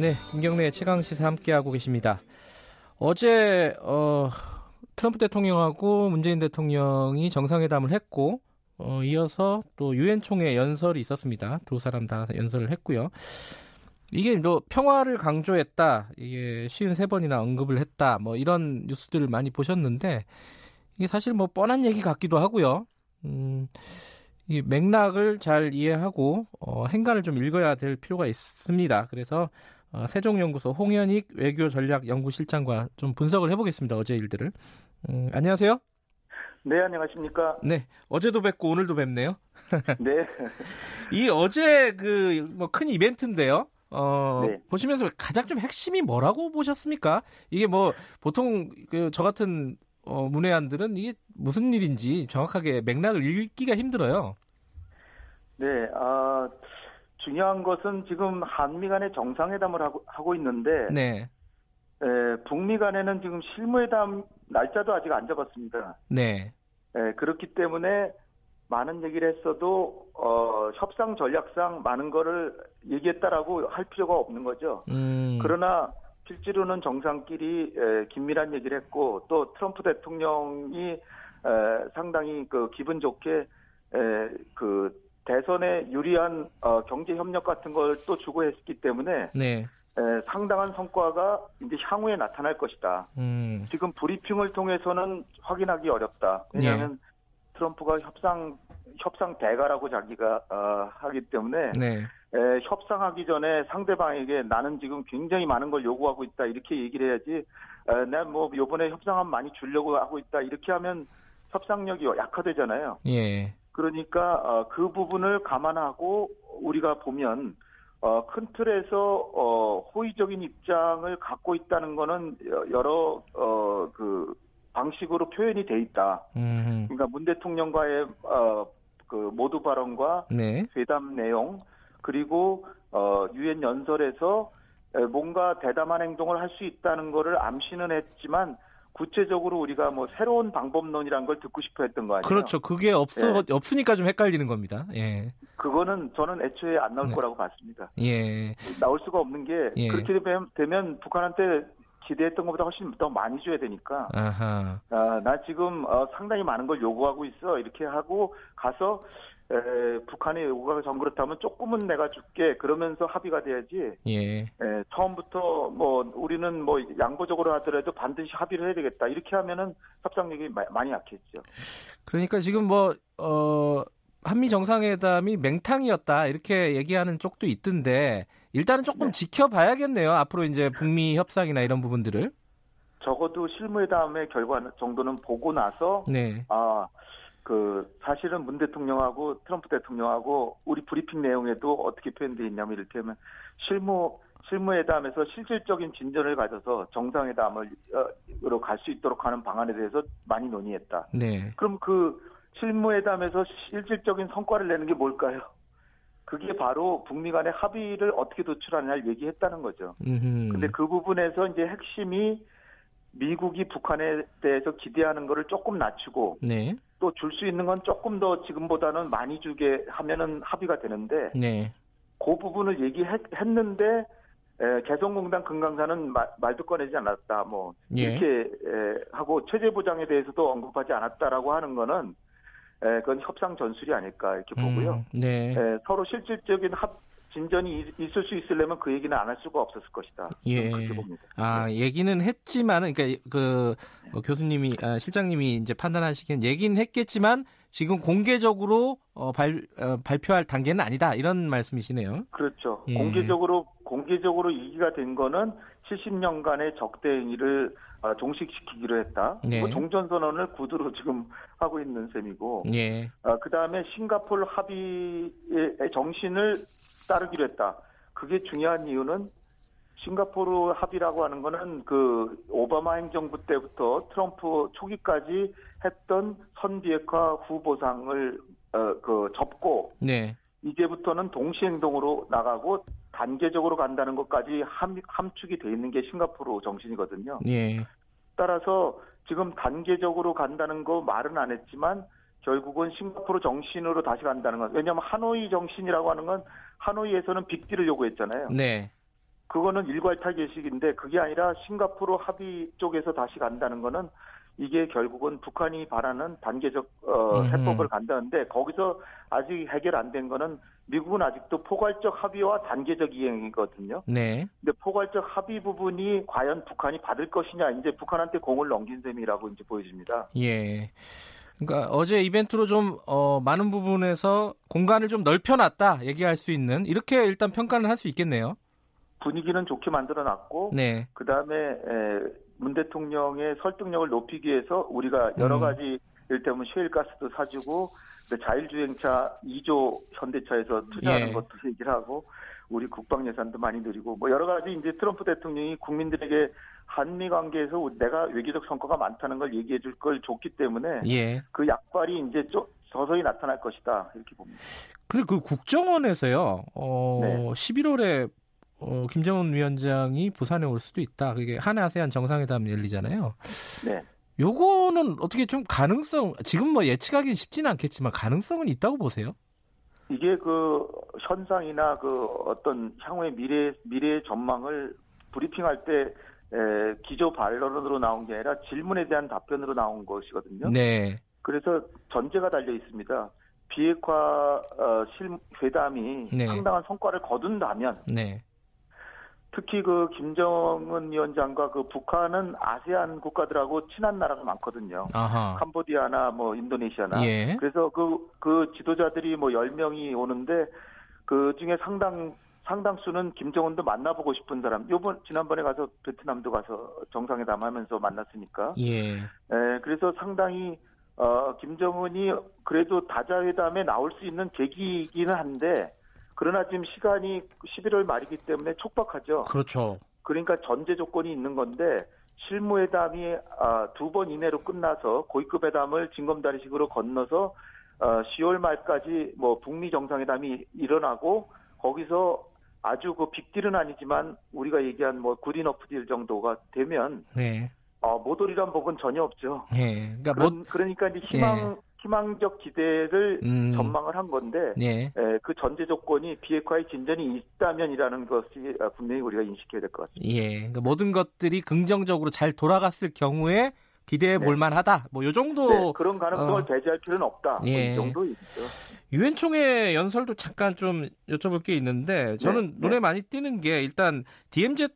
네, 김경래의 최강 시사 함께 하고 계십니다. 어제 어, 트럼프 대통령하고 문재인 대통령이 정상회담을 했고 어, 이어서 또 유엔 총회 연설이 있었습니다. 두 사람 다 연설을 했고요. 이게 뭐 평화를 강조했다. 이게 53번이나 언급을 했다. 뭐 이런 뉴스들을 많이 보셨는데 이게 사실 뭐 뻔한 얘기 같기도 하고요. 음, 이 맥락을 잘 이해하고 어, 행간을 좀 읽어야 될 필요가 있습니다. 그래서 어, 세종연구소 홍현익 외교전략연구실장과 좀 분석을 해보겠습니다. 어제 일들을. 음, 안녕하세요. 네, 안녕하십니까. 네, 어제도 뵙고 오늘도 뵙네요. 네. 이 어제 그 뭐 큰 이벤트인데요. 어, 네. 보시면서 가장 좀 핵심이 뭐라고 보셨습니까? 이게 뭐 보통 그 저 같은 어, 문외한들은 이게 무슨 일인지 정확하게 맥락을 읽기가 힘들어요. 네, 아 중요한 것은 지금 한미 간의 정상회담을 하고, 하고 있는데, 네. 에, 북미 간에는 지금 실무회담 날짜도 아직 안 잡았습니다. 네. 에, 그렇기 때문에 많은 얘기를 했어도 어, 협상 전략상 많은 거를 얘기했다라고 할 필요가 없는 거죠. 음. 그러나 실제로는 정상끼리 에, 긴밀한 얘기를 했고 또 트럼프 대통령이 에, 상당히 그 기분 좋게 에, 그 대선에 유리한 어, 경제 협력 같은 걸 또 주고 했기 때문에 네. 에, 상당한 성과가 이제 향후에 나타날 것이다. 음. 지금 브리핑을 통해서는 확인하기 어렵다. 왜냐하면 네. 트럼프가 협상 협상 대가라고 자기가 어, 하기 때문에 네. 에, 협상하기 전에 상대방에게 나는 지금 굉장히 많은 걸 요구하고 있다 이렇게 얘기를 해야지 에, 내뭐 요번에 협상안 많이 주려고 하고 있다 이렇게 하면 협상력이 약화되잖아요. 예. 그러니까 어, 그 부분을 감안하고 우리가 보면 어, 큰 틀에서 어, 호의적인 입장을 갖고 있다는 거는 여러 어, 그 방식으로 표현이 돼 있다. 음. 그러니까 문 대통령과의 어, 그 모두 발언과 네. 회담 내용 그리고 어, 유엔 연설에서 뭔가 대담한 행동을 할 수 있다는 거를 암시는 했지만 구체적으로 우리가 뭐 새로운 방법론이란 걸 듣고 싶어 했던 거 아니에요? 그렇죠. 그게 없어 예. 없으니까 좀 헷갈리는 겁니다. 예. 그거는 저는 애초에 안 나올 네. 거라고 봤습니다. 예. 나올 수가 없는 게 예. 그렇게 되면, 되면 북한한테 기대했던 것보다 훨씬 더 많이 줘야 되니까. 아하. 아, 나 지금 어, 상당히 많은 걸 요구하고 있어. 이렇게 하고 가서 에, 북한의 요구가 전 그렇다면 조금은 내가 줄게 그러면서 합의가 돼야지. 예. 에, 처음부터 뭐 우리는 뭐 양보적으로 하더라도 반드시 합의를 해야 되겠다 이렇게 하면은 협상력이 많이 약했죠. 그러니까 지금 뭐 어. 한미 정상회담이 맹탕이었다 이렇게 얘기하는 쪽도 있던데 일단은 조금 네. 지켜봐야겠네요. 앞으로 이제 북미 협상이나 이런 부분들을 적어도 실무회담의 결과 정도는 보고 나서 네. 아 그 사실은 문 대통령하고 트럼프 대통령하고 우리 브리핑 내용에도 어떻게 표현되어 있냐면 이를테면 실무 실무회담에서 실질적인 진전을 가져서 정상회담으로 갈 수 있도록 하는 방안에 대해서 많이 논의했다. 네. 그럼 그 실무회담에서 실질적인 성과를 내는 게 뭘까요? 그게 바로 북미 간의 합의를 어떻게 도출하느냐를 얘기했다는 거죠. 음흠. 근데 그 부분에서 이제 핵심이 미국이 북한에 대해서 기대하는 거를 조금 낮추고 네. 또 줄 수 있는 건 조금 더 지금보다는 많이 주게 하면은 합의가 되는데 네. 그 부분을 얘기했는데 에, 개성공단 금강산은 마, 말도 꺼내지 않았다. 뭐 예. 이렇게 에, 하고 체제 보장에 대해서도 언급하지 않았다라고 하는 거는 에, 그건 협상 전술이 아닐까 이렇게 보고요. 음, 네. 에, 서로 실질적인 합 진전이 있을 수 있으려면 그 얘기는 안 할 수가 없었을 것이다. 예. 그렇게 봅니다. 아, 네. 얘기는 했지만은, 그러니까 그 어, 교수님이, 아, 실장님이 이제 판단하시기엔 얘기는 했겠지만 지금 공개적으로 어, 발, 어, 발표할 단계는 아니다. 이런 말씀이시네요. 그렇죠. 예. 공개적으로, 공개적으로 얘기가 된 거는 70년간의 적대 행위를 어, 종식시키기로 했다. 네. 뭐 종전 선언을 구두로 지금 하고 있는 셈이고, 예. 어, 그 다음에 싱가폴 합의의 정신을 따르기로 했다. 그게 중요한 이유는 싱가포르 합의라고 하는 거는 그 오바마 행정부 때부터 트럼프 초기까지 했던 선비핵화 후보상을 어, 그 접고 네. 이제부터는 동시 행동으로 나가고 단계적으로 간다는 것까지 함, 함축이 돼 있는 게 싱가포르 정신이거든요. 예. 따라서 지금 단계적으로 간다는 거 말은 안 했지만 결국은 싱가포르 정신으로 다시 간다는 건 왜냐하면 하노이 정신이라고 하는 건 하노이에서는 빅딜을 요구했잖아요. 네. 그거는 일괄타겟식인데 그게 아니라 싱가포르 합의 쪽에서 다시 간다는 거는 이게 결국은 북한이 바라는 단계적 어, 해법을 간다는데 거기서 아직 해결 안 된 거는 미국은 아직도 포괄적 합의와 단계적 이행이거든요. 네. 근데 포괄적 합의 부분이 과연 북한이 받을 것이냐 이제 북한한테 공을 넘긴 셈이라고 이제 보여집니다. 예. 그러니까 어제 이벤트로 좀 어, 많은 부분에서 공간을 좀 넓혀놨다 얘기할 수 있는 이렇게 일단 평가는 할수 있겠네요. 분위기는 좋게 만들어놨고 네. 그 다음에 문 대통령의 설득력을 높이기 위해서 우리가 여러 음. 가지 일테면 셰일가스도 사주고 자율주행차 2조 현대차에서 투자하는 예. 것도 얘기를 하고 우리 국방 예산도 많이 늘리고 뭐 여러 가지 이제 트럼프 대통령이 국민들에게 한미 관계에서 내가 외교적 성과가 많다는 걸 얘기해 줄 걸 줬기 때문에 예. 그 약발이 이제 좀 서서히 나타날 것이다 이렇게 봅니다. 그리고 그 국정원에서요. 어, 네. 11월에 어, 김정은 위원장이 부산에 올 수도 있다. 그게 한 아세안 정상회담 열리잖아요. 네. 요거는 어떻게 좀 가능성 지금 뭐 예측하기는 쉽지는 않겠지만 가능성은 있다고 보세요? 이게 그 현상이나 그 어떤 향후의 미래 미래의 전망을 브리핑할 때 에, 기조 반론으로 나온 게 아니라 질문에 대한 답변으로 나온 것이거든요. 네. 그래서 전제가 달려 있습니다. 비핵화 어, 실 회담이 네. 상당한 성과를 거둔다면 네. 특히 그 김정은 위원장과 그 북한은 아세안 국가들하고 친한 나라가 많거든요. 아하. 캄보디아나 뭐 인도네시아나. 예. 그래서 그, 그 지도자들이 뭐 10명이 오는데 그 중에 상당 상당수는 김정은도 만나보고 싶은 사람. 요번 지난번에 가서 베트남도 가서 정상회담 하면서 만났으니까. 예. 에, 그래서 상당히 어 김정은이 그래도 다자회담에 나올 수 있는 계기이기는 한데 그러나 지금 시간이 11월 말이기 때문에 촉박하죠. 그렇죠. 그러니까 전제 조건이 있는 건데 실무회담이 아, 두 번 이내로 끝나서 고위급 회담을 징검다리식으로 건너서 10월 어, 말까지 뭐 북미 정상회담이 일어나고 거기서 아주 그 빅딜은 아니지만 우리가 얘기한 뭐 good enough deal 정도가 되면 네. 어, 모돌이란 복은 전혀 없죠. 네. 그러니까, 그런, 뭐, 그러니까 이제 희망 네. 희망적 기대를 음. 전망을 한 건데 네. 에, 그 전제 조건이 비핵화의 진전이 있다면이라는 것이 분명히 우리가 인식해야 될 것 같습니다. 예, 그러니까 모든 것들이 긍정적으로 잘 돌아갔을 경우에 기대해 볼 네. 만하다. 뭐 요 정도 네, 그런 가능성을 어. 배제할 필요는 없다. 뭐 예. 뭐 이 정도 있죠. 유엔 총회 연설도 잠깐 좀 여쭤볼 게 있는데 저는 네, 눈에 네. 많이 띄는 게 일단 DMZ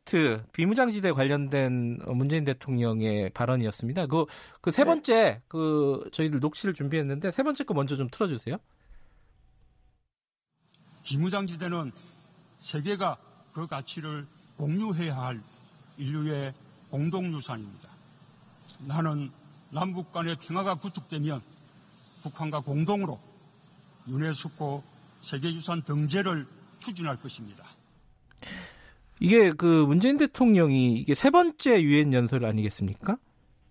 비무장지대 관련된 문재인 대통령의 발언이었습니다. 그 그세 네. 번째 그 저희들 녹취를 준비했는데 세 번째 거 먼저 좀 틀어주세요. 비무장지대는 세계가 그 가치를 공유해야 할 인류의 공동유산입니다. 나는 남북 간의 평화가 구축되면 북한과 공동으로 유네스코 세계유산 등재를 추진할 것입니다. 이게 그 문재인 대통령이 이게 세 번째 유엔 연설 아니겠습니까?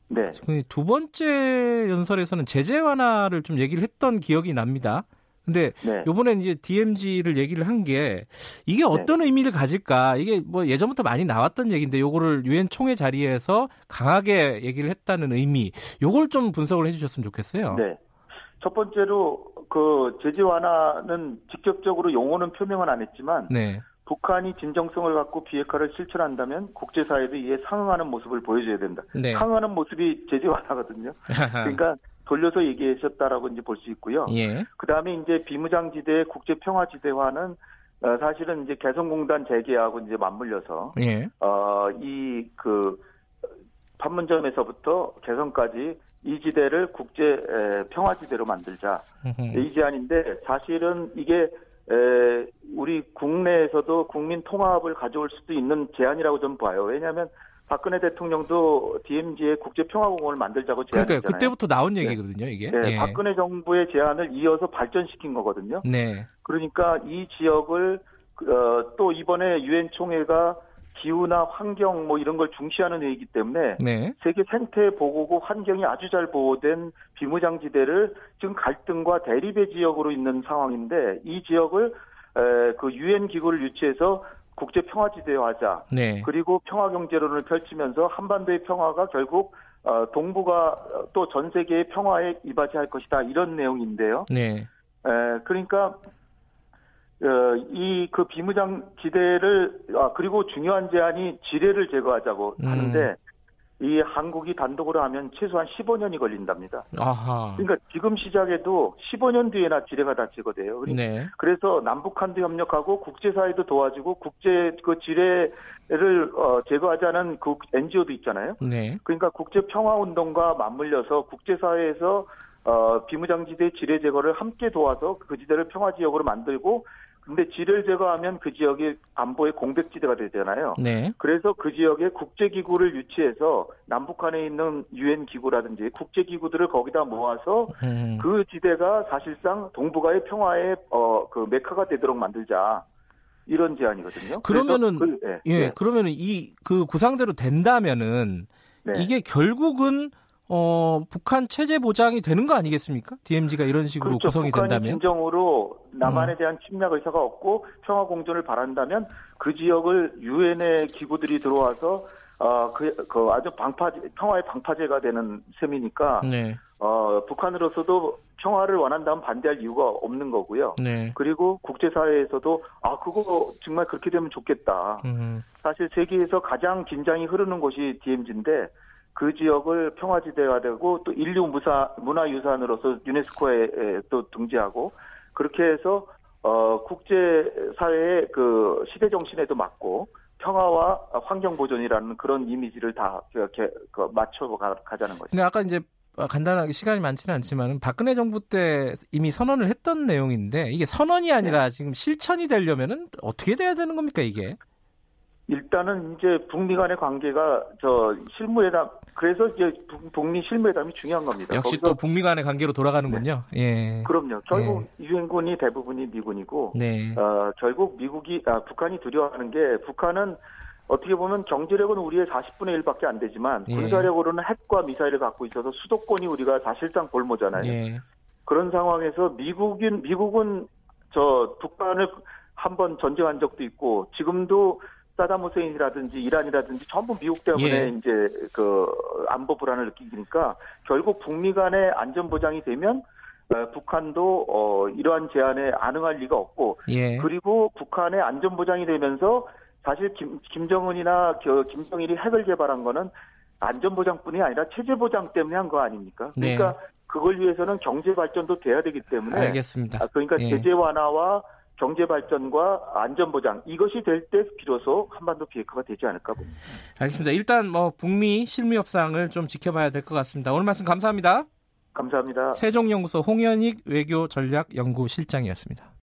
네. 두 번째 연설에서는 제재 완화를 좀 얘기를 했던 기억이 납니다. 근데 네. 요번에 이제 DMZ를 얘기를 한 게 이게 네. 어떤 네. 의미를 가질까? 이게 뭐 예전부터 많이 나왔던 얘기인데 요거를 유엔 총회 자리에서 강하게 얘기를 했다는 의미, 요걸 좀 분석을 해 주셨으면 좋겠어요. 네. 첫 번째로 그 제재 완화는 직접적으로 용어는 표명은 안 했지만 네. 북한이 진정성을 갖고 비핵화를 실천한다면 국제사회도 이에 상응하는 모습을 보여줘야 된다. 네. 상응하는 모습이 제재 완화거든요. 그러니까 돌려서 얘기하셨다라고 이제 볼 수 있고요. 예. 그 다음에 이제 비무장지대 국제평화지대화는 어, 사실은 이제 개성공단 재개하고 이제 맞물려서 예. 어 이 그 판문점에서부터 개성까지 이 지대를 국제 에, 평화지대로 만들자 이 제안인데 사실은 이게 에, 우리 국내에서도 국민 통합을 가져올 수도 있는 제안이라고 좀 봐요. 왜냐하면 박근혜 대통령도 DMZ의 국제평화공원을 만들자고 제안했잖아요. 그러니까 그때부터 나온 네. 얘기거든요, 이게. 네, 네, 박근혜 정부의 제안을 이어서 발전시킨 거거든요. 네. 그러니까 이 지역을 어, 또 이번에 유엔 총회가 기후나 환경 뭐 이런 걸 중시하는 회의이기 때문에 네. 세계 생태 보호구 환경이 아주 잘 보호된 비무장지대를 지금 갈등과 대립의 지역으로 있는 상황인데 이 지역을 에, 그 유엔 기구를 유치해서 국제 평화지대화 하자. 네. 그리고 평화 경제론을 펼치면서 한반도의 평화가 결국 어, 동북아 또 전 세계의 평화에 이바지할 것이다 이런 내용인데요. 네. 에, 그러니까 어, 이그 비무장 지대를 아 그리고 중요한 제안이 지뢰를 제거하자고 음. 하는데 이 한국이 단독으로 하면 최소한 15년이 걸린답니다. 아하. 그러니까 지금 시작해도 15년 뒤에나 지뢰가 다 제거돼요. 네. 그래서 남북한도 협력하고 국제사회도 도와주고 국제 그 지뢰를 어, 제거하자는 그 NGO도 있잖아요. 네. 그러니까 국제 평화 운동과 맞물려서 국제사회에서 어, 비무장지대 지뢰 제거를 함께 도와서 그 지대를 평화 지역으로 만들고 근데 지를 제거하면 그 지역이 안보의 공백지대가 되잖아요. 네. 그래서 그 지역에 국제기구를 유치해서 남북한에 있는 유엔 기구라든지 국제기구들을 거기다 모아서 음. 그 지대가 사실상 동북아의 평화의 어, 그 메카가 되도록 만들자. 이런 제안이거든요. 그러면은 그, 네. 예, 네. 그러면은 이 그 구상대로 된다면은 네. 이게 결국은 어, 북한 체제 보장이 되는 거 아니겠습니까? DMZ가 이런 식으로 그렇죠. 구성이 북한이 된다면. 진정으로 남한에 음. 대한 침략 의사가 없고 평화 공존을 바란다면 그 지역을 유엔의 기구들이 들어와서 어, 그, 그 아주 방파 평화의 방파제가 되는 셈이니까 네. 어, 북한으로서도 평화를 원한다면 반대할 이유가 없는 거고요. 네. 그리고 국제사회에서도 아 그거 정말 그렇게 되면 좋겠다. 음. 사실 세계에서 가장 긴장이 흐르는 곳이 DMZ인데 그 지역을 평화지대화되고 또 인류 무사 문화유산으로서 유네스코에 또 등재하고 그렇게 해서 어 국제 사회의 그 시대 정신에도 맞고 평화와 환경 보존이라는 그런 이미지를 다 이렇게 그 맞춰 가자는 거죠. 근데 아까 이제 간단하게 시간이 많지는 않지만 박근혜 정부 때 이미 선언을 했던 내용인데 이게 선언이 아니라 네. 지금 실천이 되려면은 어떻게 돼야 되는 겁니까 이게? 일단은 이제 북미 간의 관계가 저 실무회담 그래서 이제 북미 실무회담이 중요한 겁니다. 역시 또 북미 간의 관계로 돌아가는군요. 네. 예. 그럼요. 결국 예. 유엔군이 대부분이 미군이고 네. 어, 결국 미국이 아, 북한이 두려워하는 게 북한은 어떻게 보면 경제력은 우리의 40분의 1밖에 안 되지만 예. 군사력으로는 핵과 미사일을 갖고 있어서 수도권이 우리가 사실상 볼모잖아요. 예. 그런 상황에서 미국인 미국은 저 북한을 한 번 전쟁한 적도 있고 지금도 사담 후세인이라든지 이란이라든지 전부 미국 때문에 예. 이제 그 안보 불안을 느끼니까 결국 북미 간의 안전 보장이 되면 어, 북한도 어, 이러한 제안에 안응할 리가 없고 예. 그리고 북한의 안전 보장이 되면서 사실 김, 김정은이나 김정일이 핵을 개발한 거는 안전 보장뿐이 아니라 체제 보장 때문에 한 거 아닙니까? 네. 그러니까 네. 그걸 위해서는 경제 발전도 돼야 되기 때문에 알겠습니다. 아, 그러니까 예. 제재 완화와 경제 발전과 안전 보장 이것이 될 때 비로소 한반도 비핵화가 되지 않을까 봅니다. 알겠습니다. 일단 뭐 북미 실무 협상을 좀 지켜봐야 될 것 같습니다. 오늘 말씀 감사합니다. 감사합니다. 세종연구소 홍현익 외교 전략 연구실장이었습니다.